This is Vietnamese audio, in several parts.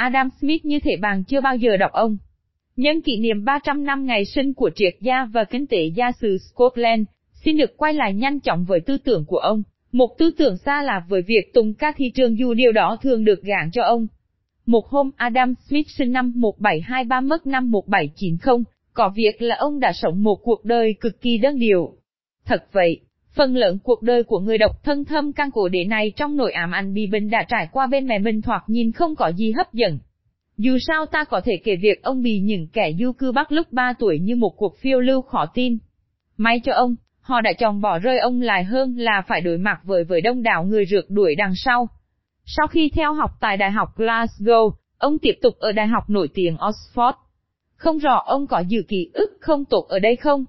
Adam Smith như thể bạn chưa bao giờ đọc ông. Nhân kỷ niệm 300 năm ngày sinh của triết gia và kinh tế gia xứ Scotland, xin được quay lại nhanh chóng với tư tưởng của ông. Một tư tưởng xa lạ với việc tung các thị trường dù điều đó thường được gạn cho ông. Một hôm Adam Smith sinh năm 1723 mất năm 1790, có việc là ông đã sống một cuộc đời cực kỳ đơn điệu. Thật vậy, phần lớn cuộc đời của người độc thân thâm căn cổ đế này trong nội ám ảnh bị bình đã trải qua bên mẹ mình thoạt nhìn không có gì hấp dẫn. Dù sao ta có thể kể việc ông bị những kẻ du cư bắt lúc 3 tuổi như một cuộc phiêu lưu khó tin. May cho ông, họ đã chọn bỏ rơi ông lại hơn là phải đối mặt với với đông đảo người rượt đuổi đằng sau. Sau khi theo học tại Đại học Glasgow, ông tiếp tục ở Đại học nổi tiếng Oxford. Không rõ ông có dự ký ức không tốt ở đây không?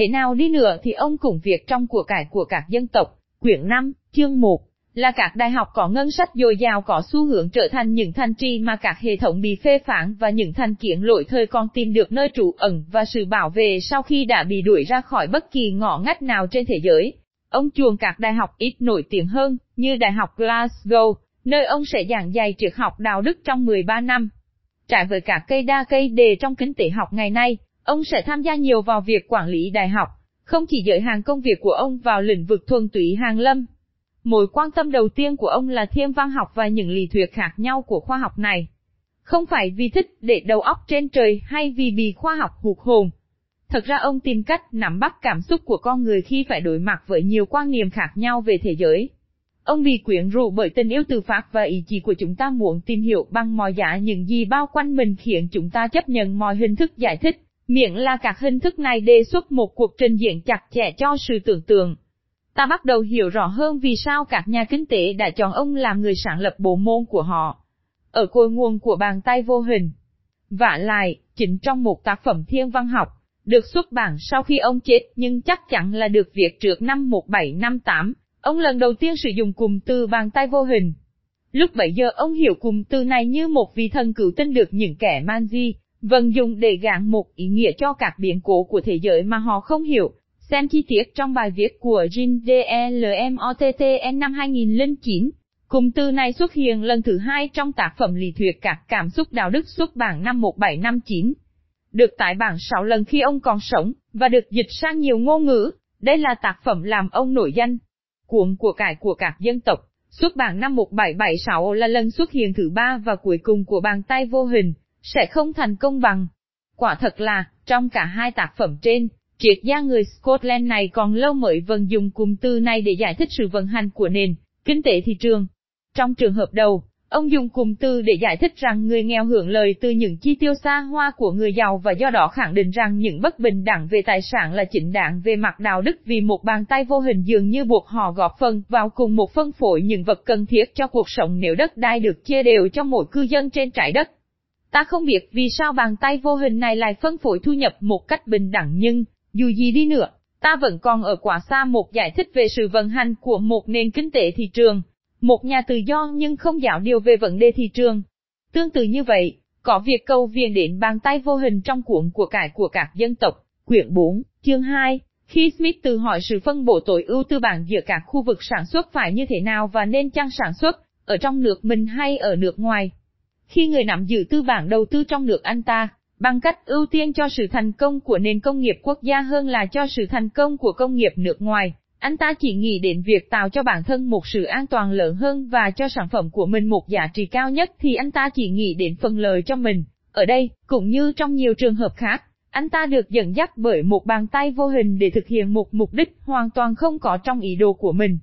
Thế nào đi nữa thì ông cùng việc trong của cải của các dân tộc, quyển 5, chương 1, là các đại học có ngân sách dồi dào có xu hướng trở thành những thành trì mà các hệ thống bị phê phán và những thành kiến lỗi thời còn tìm được nơi trú ẩn và sự bảo vệ sau khi đã bị đuổi ra khỏi bất kỳ ngõ ngách nào trên thế giới. Ông chuồng các đại học ít nổi tiếng hơn, như Đại học Glasgow, nơi ông sẽ giảng dạy triết học đạo đức trong 13 năm. trải với cả cây đa cây đề trong kinh tế học ngày nay, ông sẽ tham gia nhiều vào việc quản lý đại học, không chỉ giới hàng công việc của ông vào lĩnh vực thuần túy hàng lâm. Mối quan tâm đầu tiên của ông là thiên văn học và những lý thuyết khác nhau của khoa học này. Không phải vì thích để đầu óc trên trời hay vì bị khoa học hụt hồn. Thật ra ông tìm cách nắm bắt cảm xúc của con người khi phải đối mặt với nhiều quan niệm khác nhau về thế giới. Ông bị quyến rũ bởi tình yêu từ Pháp và ý chí của chúng ta muốn tìm hiểu bằng mọi giá những gì bao quanh mình khiến chúng ta chấp nhận mọi hình thức giải thích, miệng là các hình thức này đề xuất một cuộc trình diễn chặt chẽ cho sự tưởng tượng. Ta bắt đầu hiểu rõ hơn vì sao các nhà kinh tế đã chọn ông làm người sáng lập bộ môn của họ. Ở cội nguồn của bàn tay vô hình. Vả lại, chính trong một tác phẩm thiên văn học, được xuất bản sau khi ông chết nhưng chắc chắn là được viết trước năm 1758, Ông lần đầu tiên sử dụng cụm từ bàn tay vô hình. Lúc bấy giờ ông hiểu cụm từ này như một vị thần cửu tinh được những kẻ man di, vận dụng để gạn một ý nghĩa cho các biến cố của thế giới mà họ không hiểu. Xem chi tiết trong bài viết của Jean DLMOTTN năm 2009. Cụm từ này xuất hiện lần thứ hai trong tác phẩm lý thuyết các cảm xúc đạo đức xuất bản năm 1759. Được tải bản 6 lần khi ông còn sống, và được dịch sang nhiều ngôn ngữ. Đây là tác phẩm làm ông nổi danh, cuộn của cải của các dân tộc, xuất bản năm 1776 là lần xuất hiện thứ ba và cuối cùng của bàn tay vô hình, sẽ không thành công bằng. Quả thật là, trong cả hai tác phẩm trên, triết gia người Scotland này còn lâu mới vẫn dùng cụm từ này để giải thích sự vận hành của nền kinh tế thị trường. Trong trường hợp đầu, Ông dùng cụm từ để giải thích rằng người nghèo hưởng lợi từ những chi tiêu xa hoa của người giàu và do đó khẳng định rằng những bất bình đẳng về tài sản là chỉnh đảng về mặt đạo đức vì một bàn tay vô hình dường như buộc họ góp phần vào cùng một phân phối những vật cần thiết cho cuộc sống nếu đất đai được chia đều cho mỗi cư dân trên trái đất. Ta không biết vì sao bàn tay vô hình này lại phân phối thu nhập một cách bình đẳng nhưng, dù gì đi nữa, ta vẫn còn ở quá xa một giải thích về sự vận hành của một nền kinh tế thị trường. Một nhà tự do nhưng không dạo điều về vấn đề thị trường. Tương tự như vậy, có việc cầu viện đến bàn tay vô hình trong cuộn của cải của các dân tộc, quyển 4, chương 2. Khi Smith tự hỏi sự phân bổ tối ưu tư bản giữa các khu vực sản xuất phải như thế nào và nên chăng sản xuất, ở trong nước mình hay ở nước ngoài. Khi người nắm giữ tư bản đầu tư trong nước anh ta, bằng cách ưu tiên cho sự thành công của nền công nghiệp quốc gia hơn là cho sự thành công của công nghiệp nước ngoài, anh ta chỉ nghĩ đến việc tạo cho bản thân một sự an toàn lớn hơn và cho sản phẩm của mình một giá trị cao nhất thì anh ta chỉ nghĩ đến phần lời cho mình. Ở đây, cũng như trong nhiều trường hợp khác, anh ta được dẫn dắt bởi một bàn tay vô hình để thực hiện một mục đích hoàn toàn không có trong ý đồ của mình.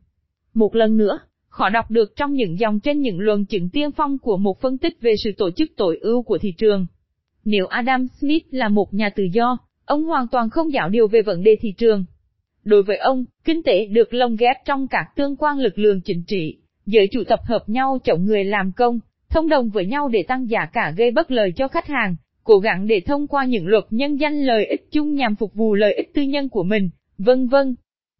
Một lần nữa, họ đọc được trong những dòng trên những luận chứng tiên phong của một phân tích về sự tổ chức tội ưu của thị trường. Nếu Adam Smith là một nhà tự do, ông hoàn toàn không dạo điều về vấn đề thị trường. Đối với ông, kinh tế được lồng ghép trong các tương quan lực lượng chính trị, giới chủ tập hợp nhau chống người làm công, thông đồng với nhau để tăng giá cả gây bất lợi cho khách hàng, cố gắng để thông qua những luật nhân danh lợi ích chung nhằm phục vụ lợi ích tư nhân của mình, vân vân.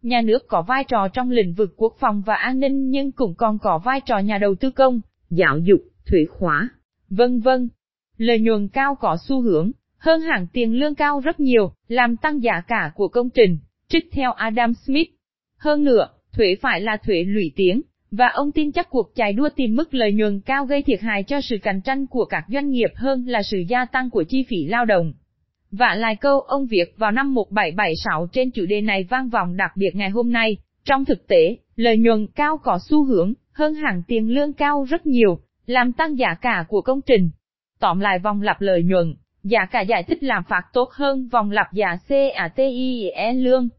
Nhà nước có vai trò trong lĩnh vực quốc phòng và an ninh nhưng cũng còn có vai trò nhà đầu tư công, giáo dục, thủy khóa, vân vân. Lợi nhuận cao có xu hướng, hơn hẳn tiền lương cao rất nhiều, làm tăng giá cả của công trình trích theo Adam Smith. Hơn nữa, thuế phải là thuế lũy tiến, Và ông tin chắc cuộc chạy đua tìm mức lợi nhuận cao gây thiệt hại cho sự cạnh tranh của các doanh nghiệp hơn là sự gia tăng của chi phí lao động. Và lại câu ông việt vào năm 1776 trên chủ đề này vang vọng đặc biệt ngày hôm nay. Trong thực tế, lợi nhuận cao có xu hướng, hơn hẳn tiền lương cao rất nhiều, làm tăng giá cả của công trình. Tóm lại vòng lặp lợi nhuận, giá cả giải thích làm phạt tốt hơn vòng lặp giá CATIE lương.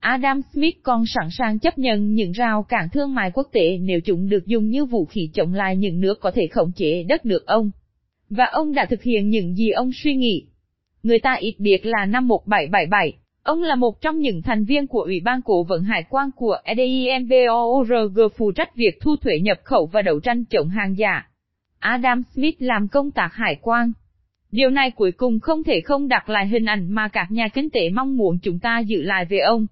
Adam Smith còn sẵn sàng chấp nhận những rào cản thương mại quốc tế nếu chúng được dùng như vũ khí chống lại những nước có thể khống chế đất nước ông. Và ông đã thực hiện những gì ông suy nghĩ. Người ta ít biết là năm 1777, ông là một trong những thành viên của Ủy ban Cổ vận Hải quan của EDIMBORG phụ trách việc thu thuế nhập khẩu và đấu tranh chống hàng giả. Adam Smith làm công tác hải quan. Điều này cuối cùng không thể không đặt lại hình ảnh mà các nhà kinh tế mong muốn chúng ta giữ lại về ông.